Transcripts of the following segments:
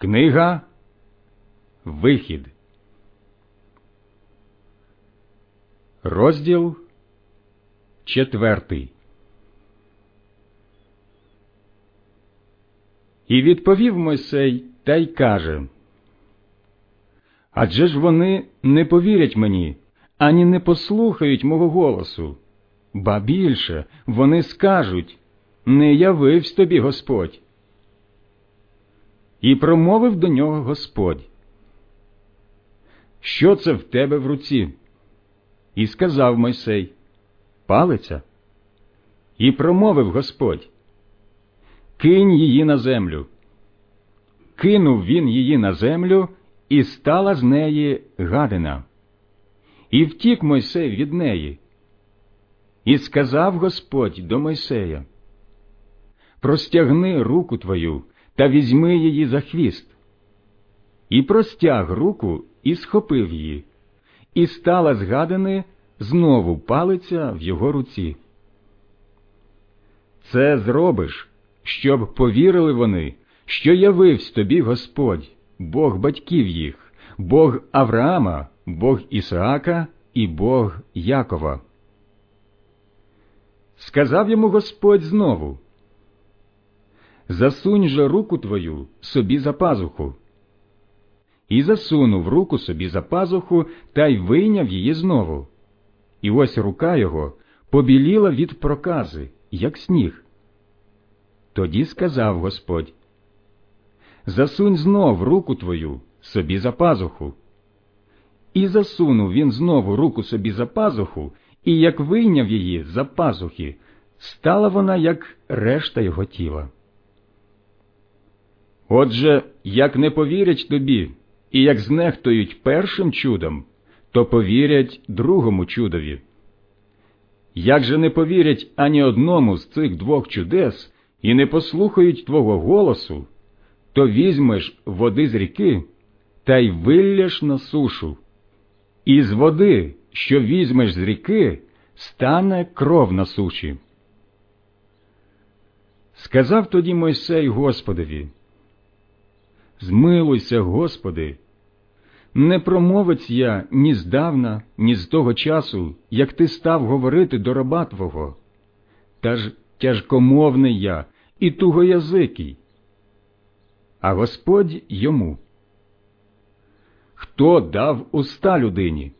Книга Вихід. Розділ четвертий. І відповів Мойсей та й каже Адже ж вони не повірять мені, ані не послухають мого голосу, ба більше вони скажуть Не явивсь тобі Господь. І промовив до нього Господь. Що це в тебе в руці? І сказав Мойсей Палиця. І промовив Господь Кинь її на землю. Кинув він її на землю, і стала з неї гадина. І втік Мойсей від неї. І сказав Господь до Мойсея Простягни руку твою та візьми її за хвіст. І простяг руку і схопив її, і стала згадане знову палиця в його руці. Це зробиш, щоб повірили вони, що явився тобі Господь, Бог батьків їх, Бог Авраама, Бог Ісаака і Бог Якова. Сказав йому Господь знову Засунь же руку твою собі за пазуху. І засунув руку собі за пазуху та й вийняв її знову. І ось рука його побіліла від прокази, як сніг. Тоді сказав Господь Засунь знов руку твою собі за пазуху. І засунув він знову руку собі за пазуху, і як вийняв її за пазухи, стала вона, як решта його тіла. Отже, як не повірять тобі, і як знехтують першим чудом, то повірять другому чудові. Як же не повірять ані одному з цих двох чудес і не послухають твого голосу, то візьмеш води з ріки та й вилляш на сушу, і з води, що візьмеш з ріки, стане кров на суші. Сказав тоді Мойсей Господові Змилуйся, Господи. Не промовець я ні здавна, ні з того часу, як ти став говорити до раба Твого. Та ж тяжкомовний я і тугоязикий. А Господь йому. Хто дав уста людині?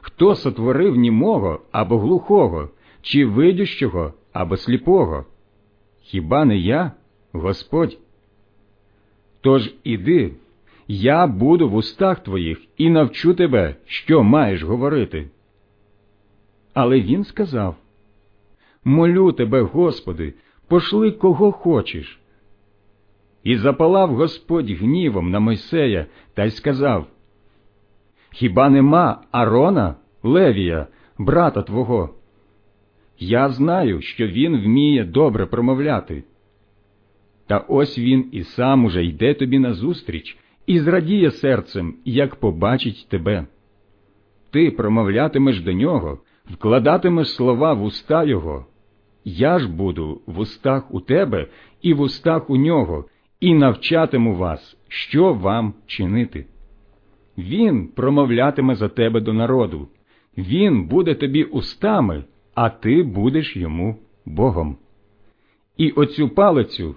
Хто сотворив німого або глухого, чи видющого або сліпого? Хіба не я, Господь? Тож іди, я буду в устах твоїх і навчу тебе, що маєш говорити. Але він сказав Молю тебе, Господи, пошли кого хочеш. І запалав Господь гнівом на Мойсея та й сказав Хіба нема Арона, Левія, брата твого? Я знаю, що він вміє добре промовляти. Та ось він і сам уже йде тобі назустріч і зрадіє серцем, як побачить тебе. Ти промовлятимеш до нього, вкладатимеш слова в уста його. Я ж буду в устах у тебе і в устах у нього, і навчатиму вас, що вам чинити. Він промовлятиме за тебе до народу, він буде тобі устами, а ти будеш йому Богом. І оцю палицю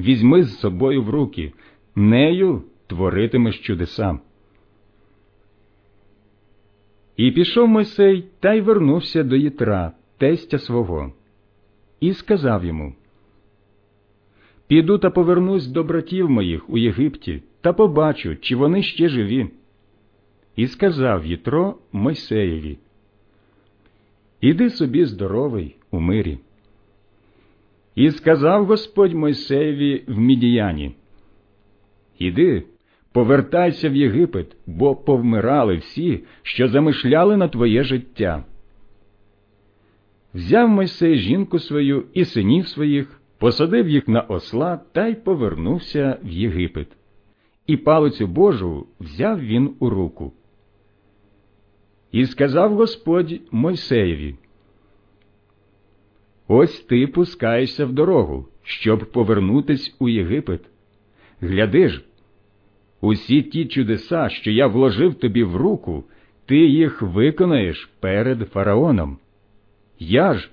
візьми з собою в руки, нею творитимеш чудеса. І пішов Мойсей та й вернувся до Єтра, тестя свого, і сказав йому Піду та повернусь до братів моїх у Єгипті та побачу, чи вони ще живі. І сказав Єтро Мойсеєві Іди собі здоровий у мирі. І сказав Господь Мойсеєві в Мідіяні Іди, повертайся в Єгипет, бо повмирали всі, що замишляли на твоє життя. Взяв Мойсей жінку свою і синів своїх, посадив їх на осла та й повернувся в Єгипет. І палицю Божу взяв він у руку. І сказав Господь Мойсеєві Ось ти пускаєшся в дорогу, щоб повернутись у Єгипет. Гляди ж, Усі ті чудеса, що я вложив тобі в руку, ти їх виконаєш перед фараоном. Я ж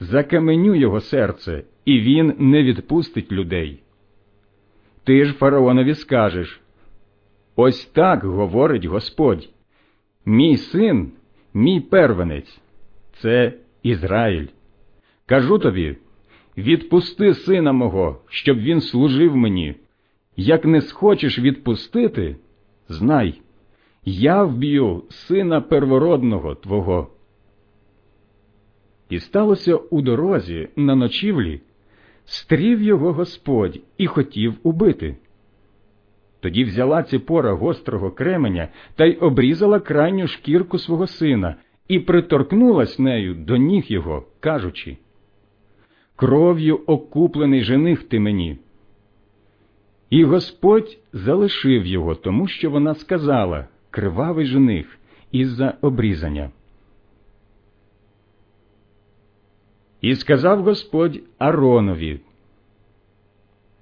закаменю його серце, і він не відпустить людей. Ти ж фараонові скажеш ось так говорить Господь. Мій син, мій первенець, це Ізраїль. Кажу тобі відпусти сина мого, щоб він служив мені. Як не схочеш відпустити, знай, я вб'ю сина первородного твого. І сталося у дорозі на ночівлі, стрів його Господь і хотів убити. Тоді взяла ціпора гострого кременя та й обрізала крайню шкірку свого сина і приторкнулась нею до ніг його, кажучи Кров'ю окуплений жених ти мені. І Господь залишив його, тому що вона сказала кривавий жених із-за обрізання. І сказав Господь Аронові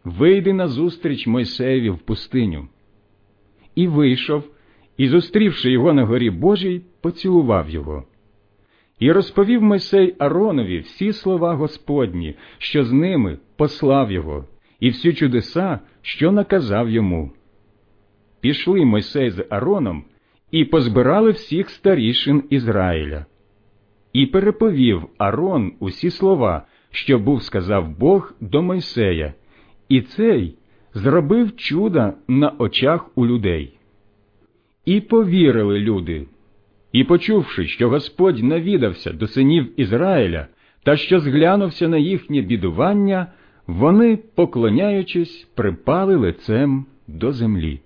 Вийди назустріч Мойсеєві в пустиню. І вийшов, і, зустрівши його на горі Божій, поцілував його. І розповів Мойсей Аронові всі слова Господні, що з ними послав його, і всі чудеса, що наказав йому. Пішли Мойсей з Ароном і позбирали всіх старішин Ізраїля. І переповів Арон усі слова, що був сказав Бог до Мойсея, і цей зробив чуда на очах у людей. І повірили люди, і, почувши, що Господь навідався до синів Ізраїля та що зглянувся на їхнє бідування, вони, поклоняючись, припали лицем до землі.